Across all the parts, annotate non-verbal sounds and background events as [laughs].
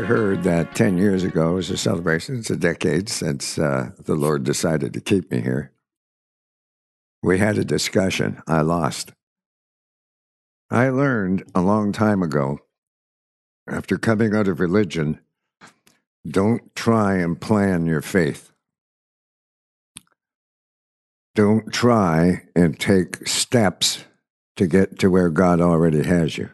you heard that 10 years ago was a celebration. It's a decade since uh, the Lord decided to keep me here. We had a discussion. I lost. I learned a long time ago, after coming out of religion, don't try and plan your faith. Don't try and take steps to get to where God already has you.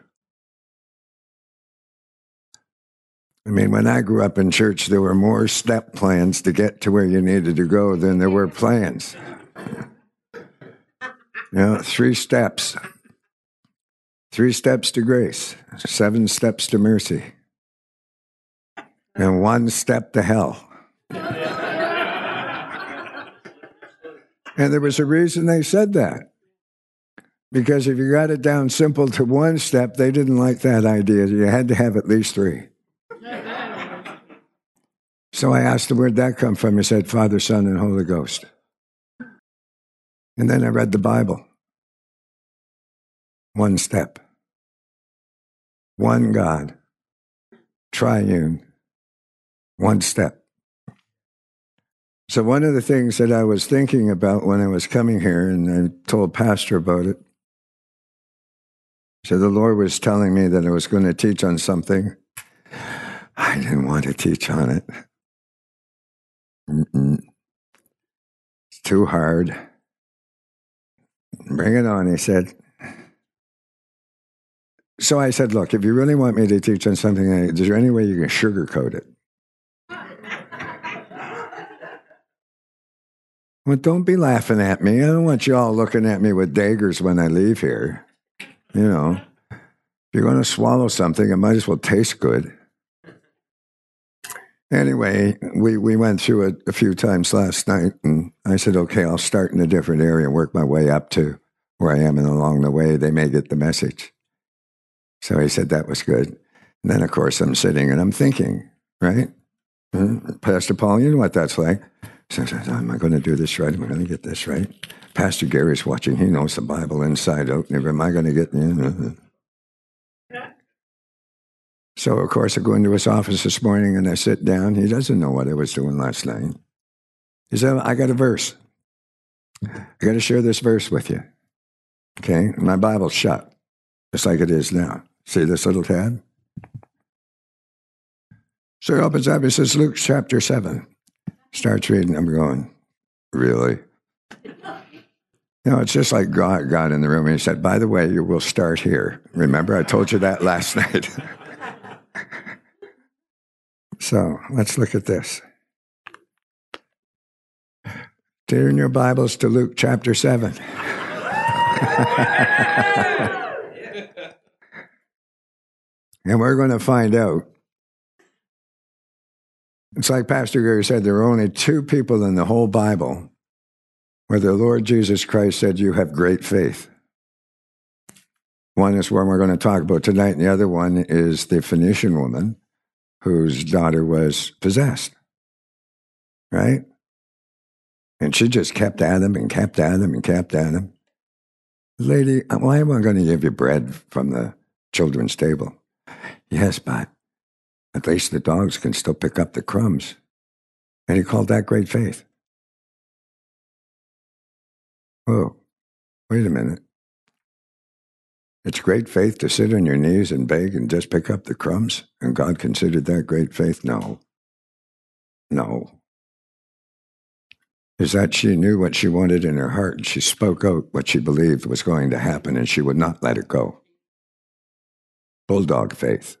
I mean, when I grew up in church, there were more step plans to get to where you needed to go than there were plans. You know, three steps. Three steps to grace, seven steps to mercy, and one step to hell. and there was a reason they said that. Because if you got it down simple to one step, they didn't like that idea. You had to have at least three. So I asked him, where'd that come from? He said, Father, Son, and Holy Ghost. And then I read the Bible. One step. One God. Triune. One step. So, one of the things that I was thinking about when I was coming here, and I told Pastor about it, so the Lord was telling me that I was going to teach on something. I didn't want to teach on it. Mm-mm. It's too hard. Bring it on, he said. So I said, Look, if you really want me to teach on something, uh, is there any way you can sugarcoat it? well, don't be laughing at me. I don't want you all looking at me with daggers when I leave here. You know, if you're going to swallow something, it might as well taste good. Anyway, we, we went through it a few times last night, and I said, okay, I'll start in a different area and work my way up to where I am, and along the way, they may get the message. So he said that was good. And then, of course, I'm sitting and I'm thinking, right? Hmm? Pastor Paul, you know what that's like. So I said, Am I going to do this right? Am I going to get this right? Pastor Gary's watching. He knows the Bible inside out. Am I going to get. You know? So, of course, I go into his office this morning and I sit down. He doesn't know what I was doing last night. He said, I got a verse. I got to share this verse with you. Okay? My Bible's shut, just like it is now. See this little tab? So he opens up, he says, Luke chapter 7. Starts reading. I'm going, really? Know, it's just like God got in the room and he said, By the way, you will start here. Remember, I told you that last [laughs] night. So let's look at this. Turn your Bibles to Luke chapter 7. [laughs] and we're going to find out. It's like Pastor Gary said, there are only two people in the whole Bible where the Lord Jesus Christ said, You have great faith. One is one we're going to talk about tonight, and the other one is the Phoenician woman whose daughter was possessed. Right? And she just kept at him and kept at him and kept at him. Lady, why am I going to give you bread from the children's table? Yes, but at least the dogs can still pick up the crumbs. And he called that great faith. Oh, wait a minute. It's great faith to sit on your knees and beg and just pick up the crumbs, and God considered that great faith? No. No. Is that she knew what she wanted in her heart, and she spoke out what she believed was going to happen, and she would not let it go. Bulldog faith.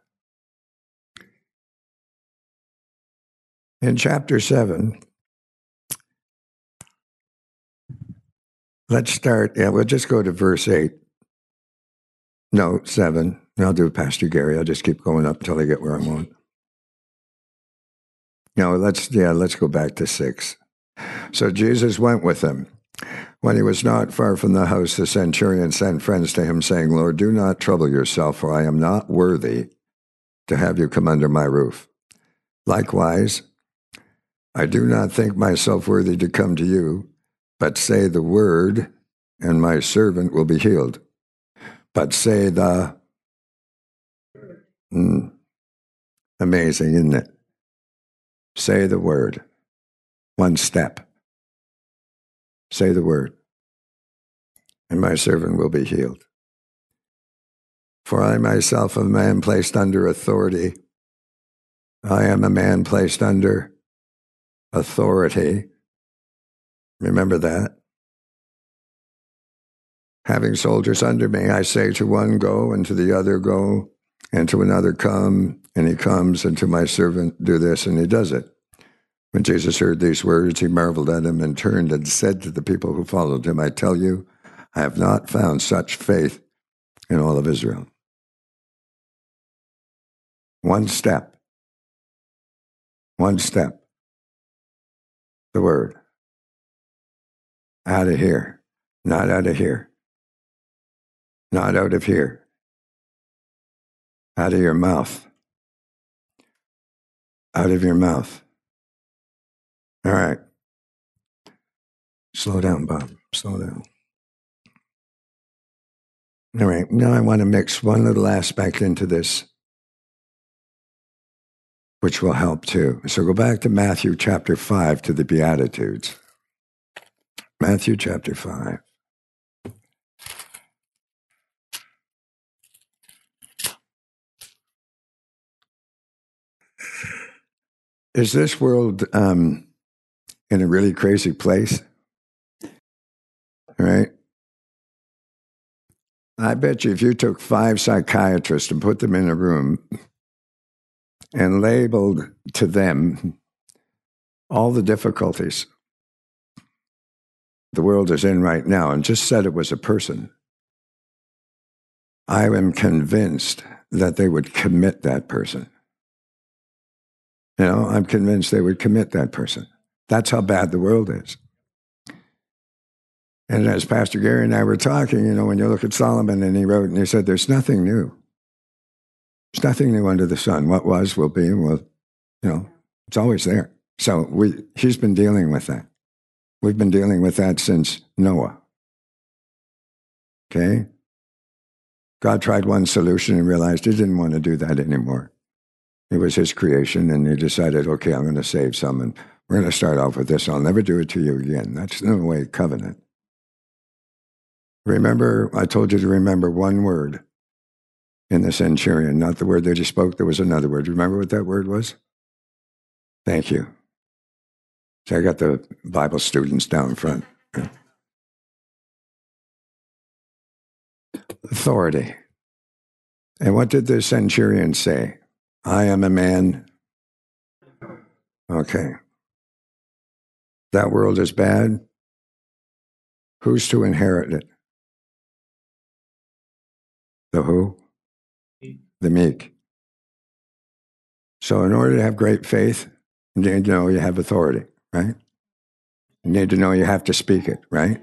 In chapter 7, let's start, yeah, we'll just go to verse 8. No, seven. I'll do Pastor Gary. I'll just keep going up until I get where I want. No, let's yeah, let's go back to six. So Jesus went with them. When he was not far from the house, the centurion sent friends to him, saying, Lord, do not trouble yourself, for I am not worthy to have you come under my roof. Likewise, I do not think myself worthy to come to you, but say the word, and my servant will be healed but say the mm, Amazing, isn't it? Say the word. One step. Say the word, and my servant will be healed. For I myself am a man placed under authority. I am a man placed under authority. Remember that? Having soldiers under me, I say to one, Go, and to the other, Go, and to another, Come, and he comes, and to my servant, Do this, and he does it. When Jesus heard these words, he marveled at him and turned and said to the people who followed him, I tell you, I have not found such faith in all of Israel. One step. One step. The word. Out of here. Not out of here. Not out of here. Out of your mouth. Out of your mouth. All right. Slow down, Bob. Slow down. All right. Now I want to mix one little aspect into this, which will help too. So go back to Matthew chapter 5 to the Beatitudes. Matthew chapter 5. Is this world um, in a really crazy place. Right? I bet you if you took five psychiatrists and put them in a room and labeled to them all the difficulties the world is in right now and just said it was a person, I am convinced that they would commit that person. You know, I'm convinced they would commit that person. That's how bad the world is. And as Pastor Gary and I were talking, you know, when you look at Solomon and he wrote and he said, There's nothing new. There's nothing new under the sun. What was will be will, you know, it's always there. So we he's been dealing with that. We've been dealing with that since Noah. Okay? God tried one solution and realized he didn't want to do that anymore. It was his creation, and he decided, okay, I'm going to save some. And we're going to start off with this. I'll never do it to you again. That's no way covenant. Remember, I told you to remember one word in the centurion, not the word that he spoke. There was another word. Remember what that word was? Thank you. So I got the Bible students down front. Authority. And what did the centurion say? I am a man. Okay that world is bad, who's to inherit it? The who? The meek. So, in order to have great faith, you need to know you have authority, right? You need to know you have to speak it, right?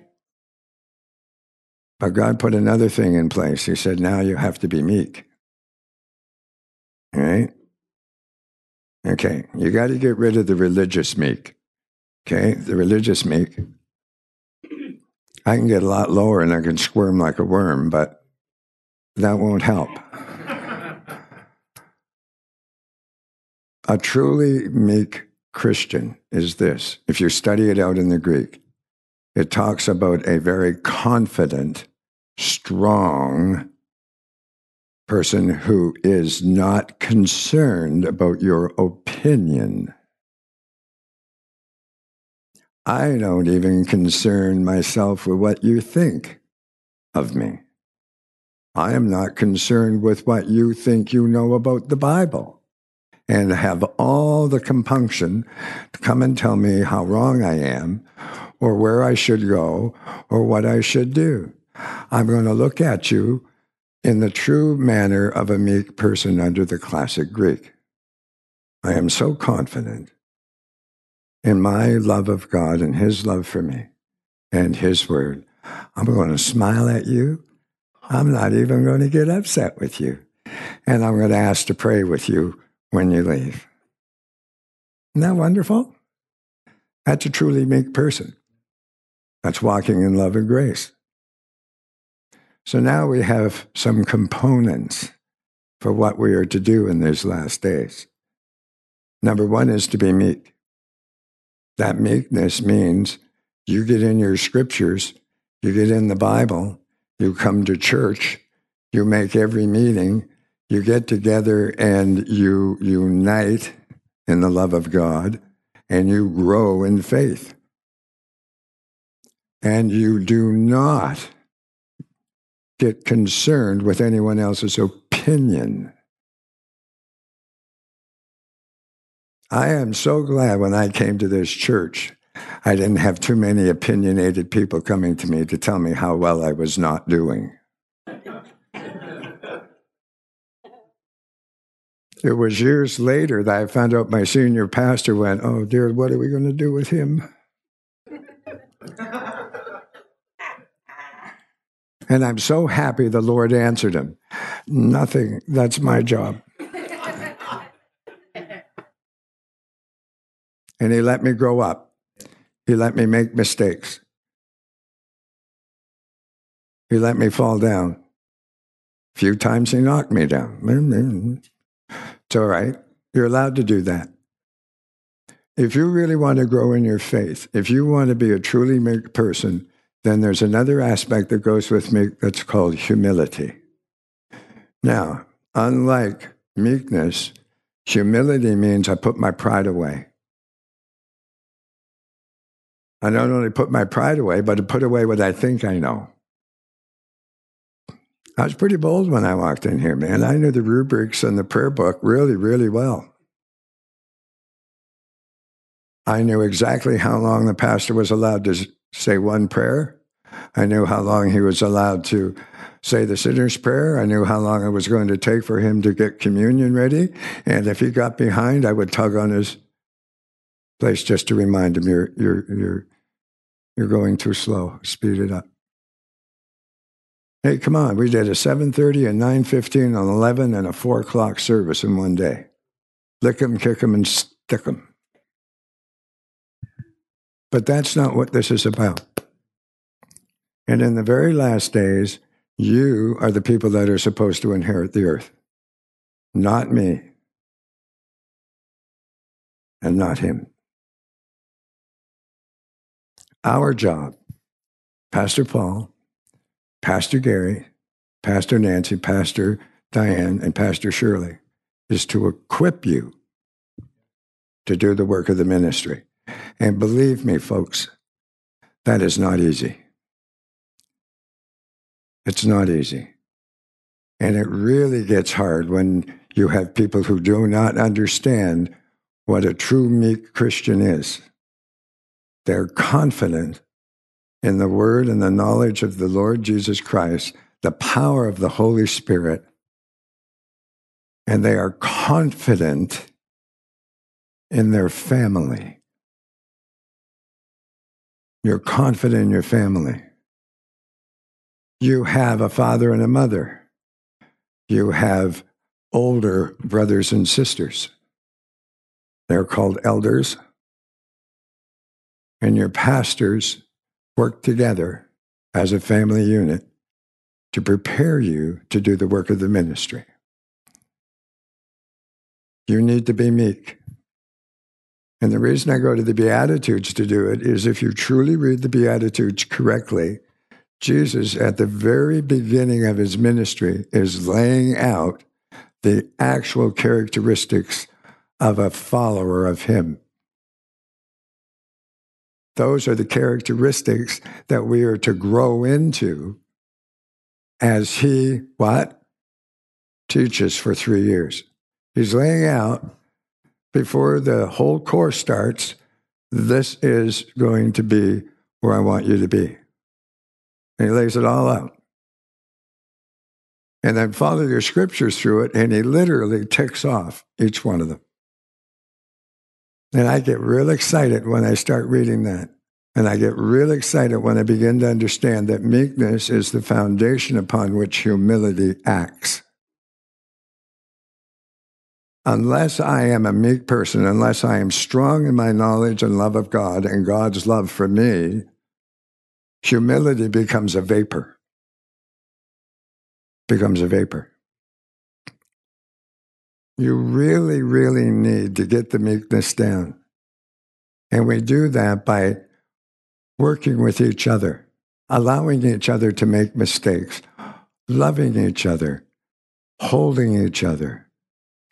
But God put another thing in place. He said, now you have to be meek. Right? Okay, you got to get rid of the religious meek. Okay, the religious meek. I can get a lot lower and I can squirm like a worm, but that won't help. a truly meek Christian is this. If you study it out in the Greek, it talks about a very confident, strong person who is not concerned about your opinion. I don't even concern myself with what you think of me. I am not concerned with what you think you know about the Bible and have all the compunction to come and tell me how wrong I am or where I should go or what I should do. I'm going to look at you in the true manner of a meek person under the classic Greek. I am so confident in my love of God and His love for me and His word, I'm going to smile at you. I'm not even going to get upset with you. And I'm going to ask to pray with you when you leave. Isn't that wonderful? That's a truly meek person. That's walking in love and grace. So now we have some components for what we are to do in these last days. Number one is to be meek. That meekness means you get in your scriptures, you get in the Bible, you come to church, you make every meeting, you get together and you unite in the love of God and you grow in faith. And you do not get concerned with anyone else's opinion. I am so glad when I came to this church, I didn't have too many opinionated people coming to me to tell me how well I was not doing. it was years later that I found out my senior pastor went, Oh, dear, what are we going to do with him? And I'm so happy the Lord answered him. Nothing, that's my job. and he let me grow up. He let me make mistakes. He let me fall down. A few times he knocked me down. It's all right. You're allowed to do that. If you really want to grow in your faith, if you want to be a truly meek person, then there's another aspect that goes with me that's called humility. Now, unlike meekness, humility means I put my pride away. I not only put my pride away, but I put away what I think I know. I was pretty bold when I walked in here, man. I knew the rubrics and the prayer book really, really well. I knew exactly how long the pastor was allowed to say one prayer. I knew how long he was allowed to say the sinner's prayer. I knew how long it was going to take for him to get communion ready. And if he got behind, I would tug on his place just to remind him, you're, you're, you're, you're going too slow. Speed it up. Hey, come on. We did a 7.30, a 9.15, an 11, and a 4 o'clock service in one day. Lick them, kick them, and stick them. But that's not what this is about. And in the very last days, you are the people that are supposed to inherit the earth, not me, and not him. Our job, Pastor Paul, Pastor Gary, Pastor Nancy, Pastor Diane, and Pastor Shirley, is to equip you to do the work of the ministry. And believe me, folks, that is not easy. It's not easy. And it really gets hard when you have people who do not understand what a true meek Christian is. They're confident in the word and the knowledge of the Lord Jesus Christ, the power of the Holy Spirit, and they are confident in their family. You're confident in your family. You have a father and a mother. You have older brothers and sisters. They're called elders and your pastors work together as a family unit to prepare you to do the work of the ministry. You need to be meek. And the reason I go to the Beatitudes to do it is if you truly read the Beatitudes correctly, Jesus, at the very beginning of his ministry, is laying out the actual characteristics of a follower of him. Those are the characteristics that we are to grow into as he, what? Teaches for three years. He's laying out before the whole course starts, this is going to be where I want you to be. And he lays it all out. And then follow your scriptures through it, and he literally ticks off each one of them. And I get real excited when I start reading that. And I get real excited when I begin to understand that meekness is the foundation upon which humility acts. Unless I am a meek person, unless I am strong in my knowledge and love of God and God's love for me, humility becomes a vapor. Becomes a vapor. You really, really need to get the meekness down. And we do that by working with each other, allowing each other to make mistakes, loving each other, holding each other,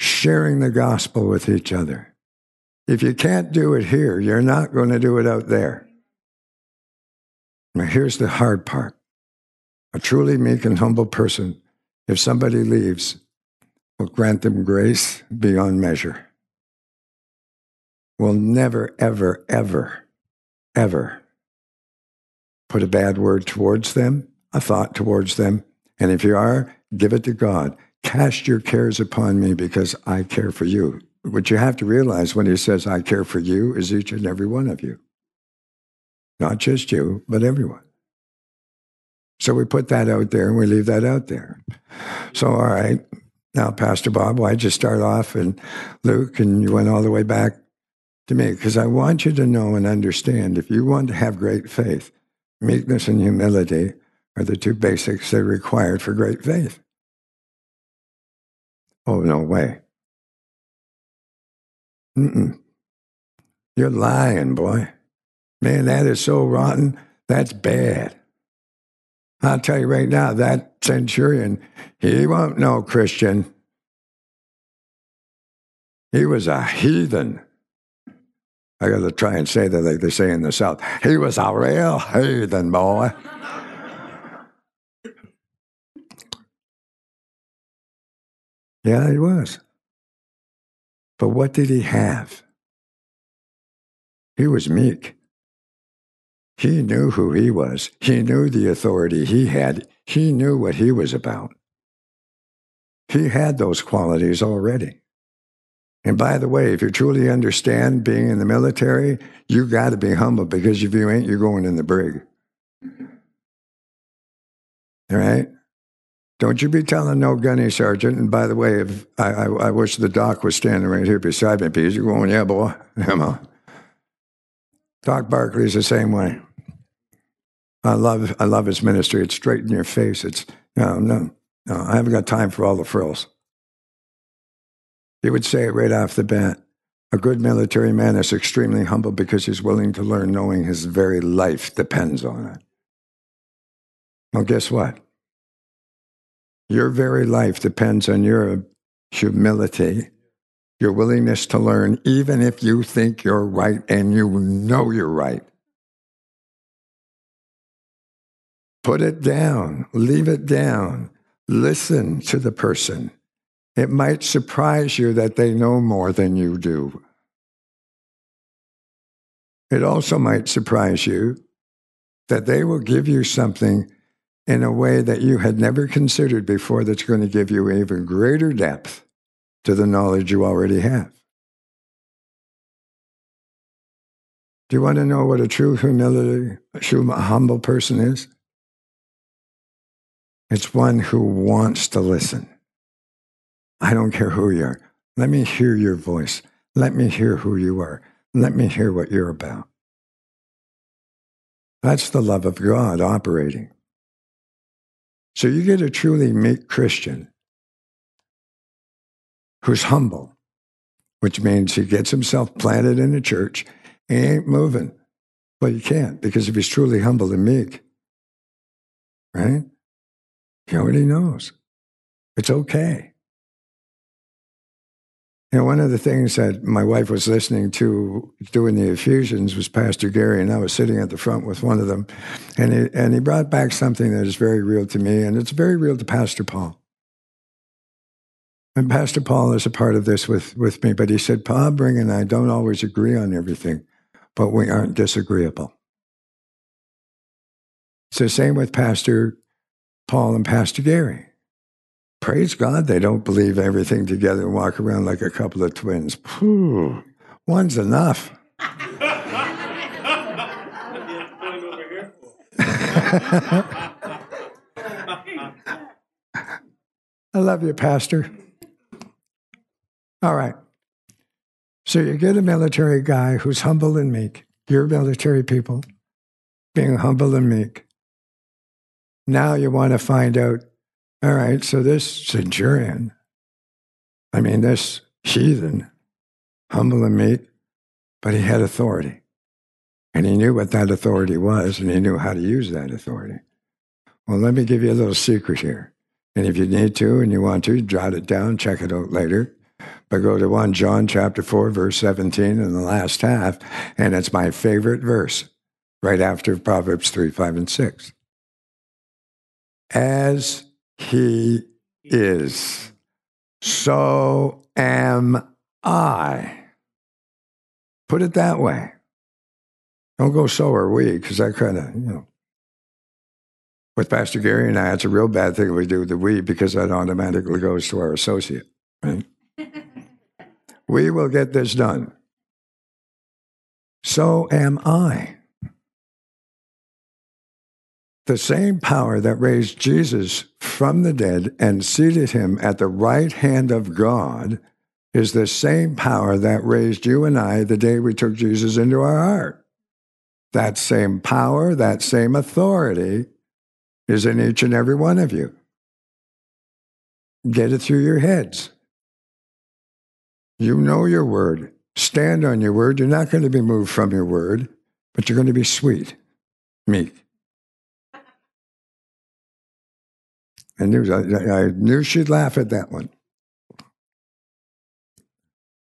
sharing the gospel with each other. If you can't do it here, you're not going to do it out there. Now, here's the hard part a truly meek and humble person, if somebody leaves, will grant them grace beyond measure. Will never, ever, ever, ever put a bad word towards them, a thought towards them. And if you are, give it to God. Cast your cares upon me because I care for you. What you have to realize when he says, I care for you, is each and every one of you. Not just you, but everyone. So we put that out there and we leave that out there. So, all right, now, Pastor Bob, why'd you start off and Luke and you went all the way back to me? Because I want you to know and understand if you want to have great faith, meekness and humility are the two basics that are required for great faith. Oh, no way. Mm-mm. You're lying, boy. Man, that is so rotten. That's bad. I'll tell you right now, that centurion, he won't know Christian. He was a heathen. I got to try and say that like they say in the South. He was a real heathen boy. Yeah, he was. But what did he have? He was meek. He knew who he was. He knew the authority he had. He knew what he was about. He had those qualities already. And by the way, if you truly understand being in the military, you got to be humble because if you ain't, you're going in the brig. All right? Don't you be telling no gunny sergeant. And by the way, if I, I, I wish the doc was standing right here beside me, because you're going, yeah, boy, [laughs] come on. Doc Barkley's the same way. I love I love his ministry. It's straight in your face. It's no, no, no. I haven't got time for all the frills. He would say it right off the bat. A good military man is extremely humble because he's willing to learn, knowing his very life depends on it. Well, guess what? Your very life depends on your humility your willingness to learn, even if you think you're right and you know you're right. Put it down, leave it down, listen to the person. It might surprise you that they know more than you do. It also might surprise you that they will give you something in a way that you had never considered before that's going to give you even greater depth to the knowledge you already have. Do you want to know what a true humility, a true humble person is? It's one who wants to listen. I don't care who you are. Let me hear your voice. Let me hear who you are. Let me hear what you're about. That's the love of God operating. So you get a truly meek Christian who's humble, which means he gets himself planted in a church. and He ain't moving. Well, you can't because if he's truly humble and meek, right? He already knows. It's okay. And one of the things that my wife was listening to doing the effusions was Pastor Gary, and I was sitting at the front with one of them. And he, and he brought back something that is very real to me, and it's very real to Pastor Paul. And Pastor Paul is a part of this with, with me, but he said, Pa Bring and I don't always agree on everything, but we aren't disagreeable. The same with Pastor Paul and Pastor Gary. Praise God, they don't believe everything together and walk around like a couple of twins. Whew, one's enough. [laughs] I love you, Pastor. All right. So you get a military guy who's humble and meek. You're military people being humble and meek. Now you want to find out, all right, so this centurion, I mean, this heathen, humble and meek, but he had authority. And he knew what that authority was, and he knew how to use that authority. Well, let me give you a little secret here. And if you need to and you want to, jot it down, check it out later. But go to 1 John chapter 4, verse 17 in the last half, and it's my favorite verse, right after Proverbs 3, 5, and 6. As he is, so am I. Put it that way. Don't go so are we, because I kind of, you know. With Pastor Gary and I, it's a real bad thing we do the we because that automatically goes to our associate. Right? [laughs] we will get this done. So am I. The same power that raised Jesus from the dead and seated him at the right hand of God is the same power that raised you and I the day we took Jesus into our heart. That same power, that same authority is in each and every one of you. Get it through your heads. You know your word. Stand on your word. You're not going to be moved from your word, but you're going to be sweet, meek. I knew, I, knew she'd laugh at that one.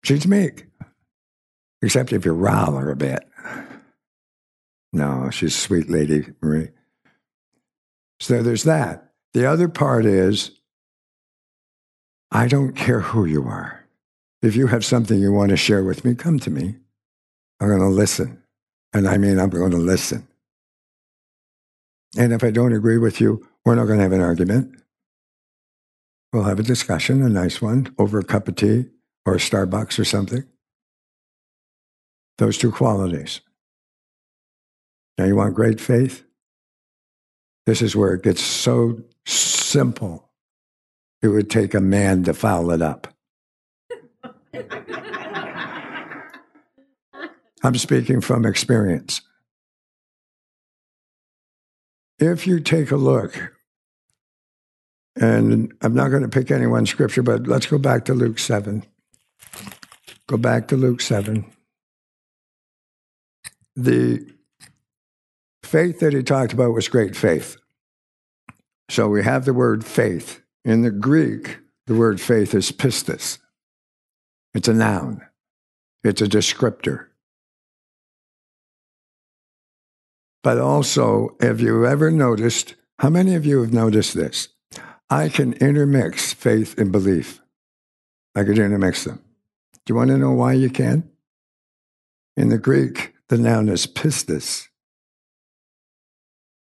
She's meek, except if you rile her a bit. No, she's a sweet lady, Marie. So there's that. The other part is I don't care who you are. If you have something you want to share with me, come to me. I'm going to listen. And I mean, I'm going to listen. And if I don't agree with you, we're not going to have an argument. We'll have a discussion, a nice one, over a cup of tea or a Starbucks or something. Those two qualities. Now, you want great faith? This is where it gets so simple. It would take a man to foul it up. [laughs] I'm speaking from experience. If you take a look and I'm not going to pick any one scripture, but let's go back to Luke 7. Go back to Luke 7. The faith that he talked about was great faith. So we have the word faith. In the Greek, the word faith is pistis. It's a noun, it's a descriptor. But also, have you ever noticed? How many of you have noticed this? I can intermix faith and belief. I could intermix them. Do you want to know why you can? In the Greek, the noun is pistis.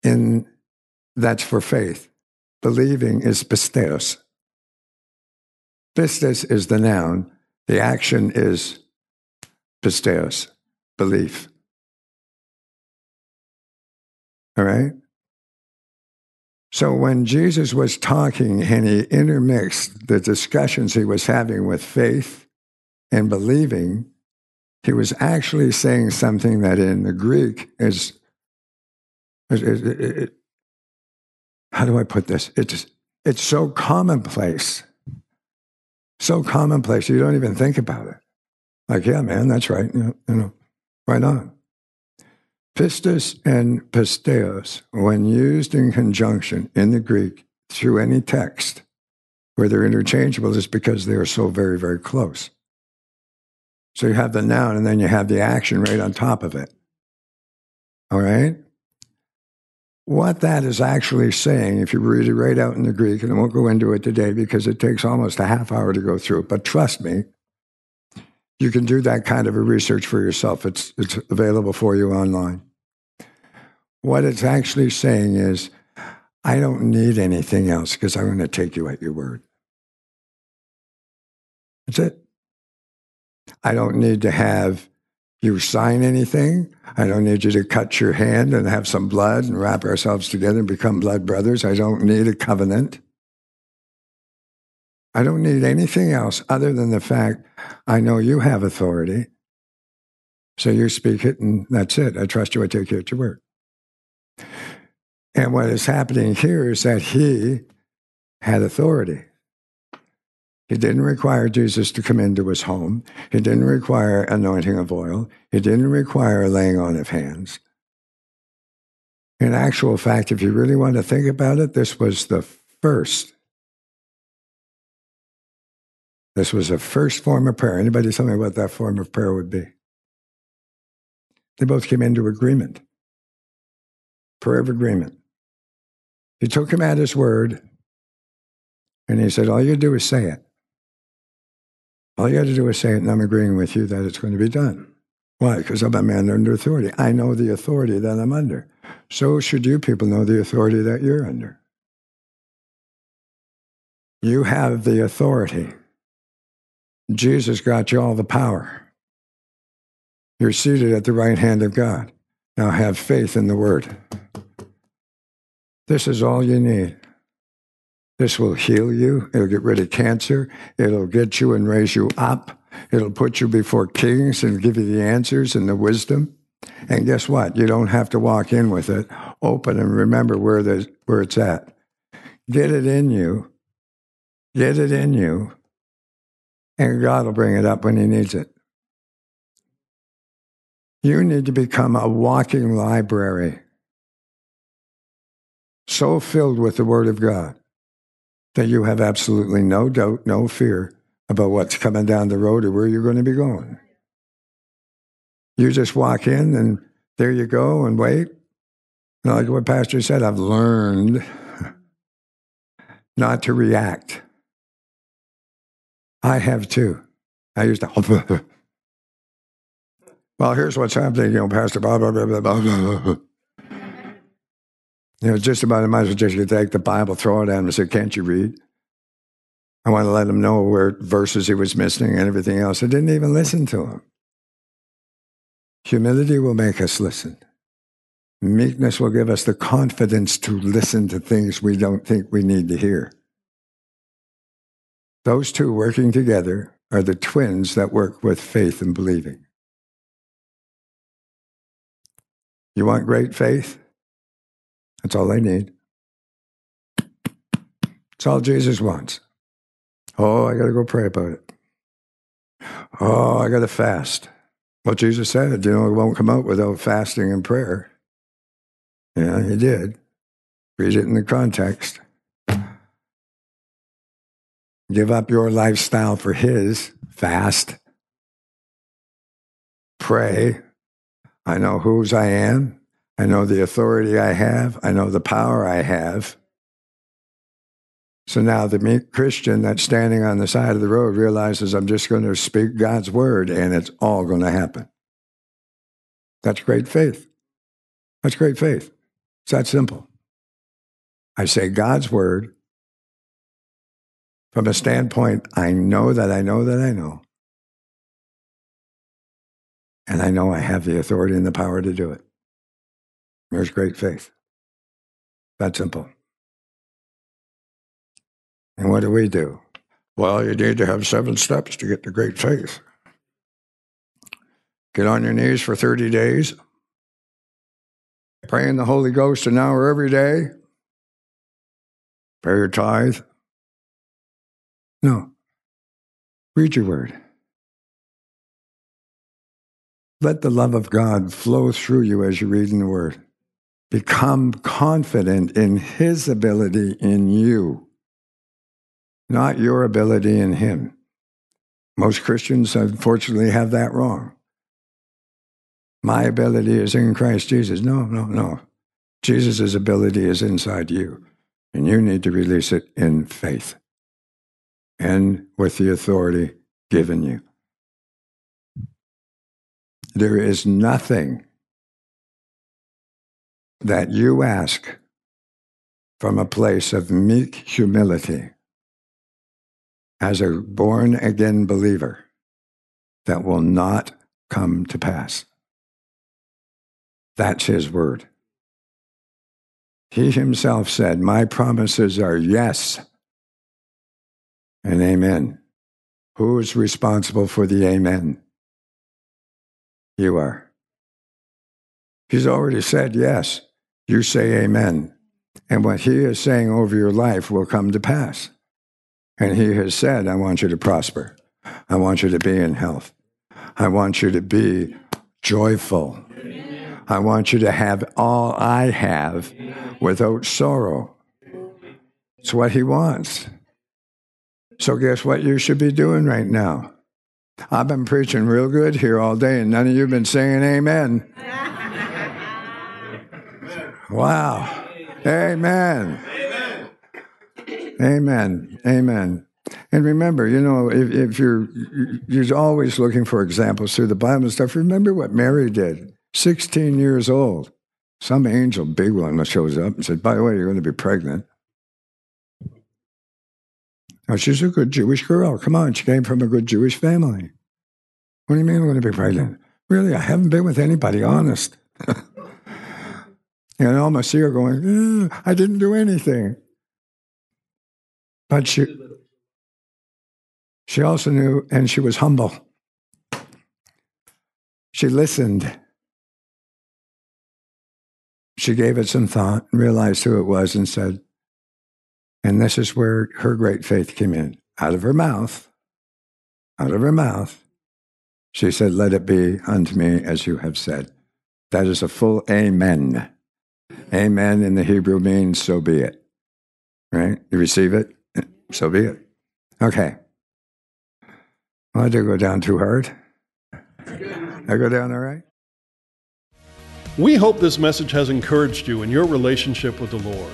In that's for faith. Believing is pisteos. Pistis is the noun. The action is pisteos, belief. All right? So when Jesus was talking and he intermixed the discussions he was having with faith and believing, he was actually saying something that in the Greek is, is, is it, how do I put this? It's, it's so commonplace, so commonplace, you don't even think about it. Like, yeah, man, that's right. You know, you know right on. Pistis and pisteos, when used in conjunction in the Greek through any text where they're interchangeable, is because they are so very, very close. So you have the noun and then you have the action right on top of it. All right? What that is actually saying, if you read it right out in the Greek, and I won't go into it today because it takes almost a half hour to go through but trust me, you can do that kind of a research for yourself. It's, it's available for you online. What it's actually saying is, I don't need anything else because I'm going to take you at your word. That's it. I don't need to have you sign anything. I don't need you to cut your hand and have some blood and wrap ourselves together and become blood brothers. I don't need a covenant. I don't need anything else other than the fact I know you have authority. So you speak it, and that's it. I trust you. I take you at your word. And what is happening here is that he had authority. He didn't require Jesus to come into his home. He didn't require anointing of oil. He didn't require laying on of hands. In actual fact, if you really want to think about it, this was the first. This was the first form of prayer. Anybody tell me what that form of prayer would be? They both came into agreement. Prayer of agreement. He took him at his word, and he said, All you do is say it. All you got to do is say it, and I'm agreeing with you that it's going to be done. Why? Because I'm a man under authority. I know the authority that I'm under. So should you people know the authority that you're under. You have the authority. Jesus got you all the power. You're seated at the right hand of God. Now have faith in the word. This is all you need. This will heal you. It'll get rid of cancer. It'll get you and raise you up. It'll put you before kings and give you the answers and the wisdom. And guess what? You don't have to walk in with it. Open and remember where the where it's at. Get it in you. Get it in you. And God will bring it up when He needs it. You need to become a walking library, so filled with the Word of God that you have absolutely no doubt, no fear about what's coming down the road or where you're going to be going. You just walk in and there you go and wait. And like what Pastor said, I've learned [laughs] not to react. I have too. I used to. [laughs] well, here's what's happening, you know, Pastor. Blah blah blah blah blah. You know, just about, I might as well just take the Bible, throw it at him and say, Can't you read? I want to let him know where verses he was missing and everything else. I didn't even listen to him. Humility will make us listen. Meekness will give us the confidence to listen to things we don't think we need to hear. Those two working together are the twins that work with faith and believing. You want great faith? That's all they need. It's all Jesus wants. Oh, I got to go pray about it. Oh, I got to fast. Well, Jesus said, you know, it won't come out without fasting and prayer. Yeah, he did. Read it in the context. Give up your lifestyle for his. Fast. Pray. I know whose I am. I know the authority I have. I know the power I have. So now the Christian that's standing on the side of the road realizes I'm just going to speak God's word and it's all going to happen. That's great faith. That's great faith. It's that simple. I say God's word from a standpoint, I know that I know that I know. And I know I have the authority and the power to do it. There's great faith. That simple. And what do we do? Well, you need to have seven steps to get to great faith. Get on your knees for 30 days. Pray in the Holy Ghost an hour every day. Pay your tithe. No. Read your word. Let the love of God flow through you as you read in the word. Become confident in His ability in you, not your ability in Him. Most Christians, unfortunately, have that wrong. My ability is in Christ Jesus. No, no, no. Jesus' ability is inside you, and you need to release it in faith and with the authority given you. There is nothing that you ask from a place of meek humility as a born again believer that will not come to pass. That's his word. He himself said, My promises are yes and amen. Who is responsible for the amen? You are. He's already said yes. You say amen. And what he is saying over your life will come to pass. And he has said, I want you to prosper. I want you to be in health. I want you to be joyful. I want you to have all I have without sorrow. It's what he wants. So, guess what you should be doing right now? I've been preaching real good here all day, and none of you have been saying amen. [laughs] Wow. Amen. Amen. Amen. And remember, you know, if, if you're you're always looking for examples through the Bible and stuff, remember what Mary did. 16 years old. Some angel, big one, shows up and said, By the way, you're going to be pregnant. Now, she's a good Jewish girl. Come on, she came from a good Jewish family. What do you mean I'm going to be pregnant? Really, I haven't been with anybody, honest. and I almost see her going, eh, I didn't do anything. But she, she also knew, and she was humble. She listened. She gave it some thought and realized who it was and said, and this is where her great faith came in. Out of her mouth, out of her mouth, she said, Let it be unto me as you have said. That is a full amen. Amen in the Hebrew means so be it. Right? You receive it? So be it. Okay. Well, I did go down too hard. I go down all right? We hope this message has encouraged you in your relationship with the Lord.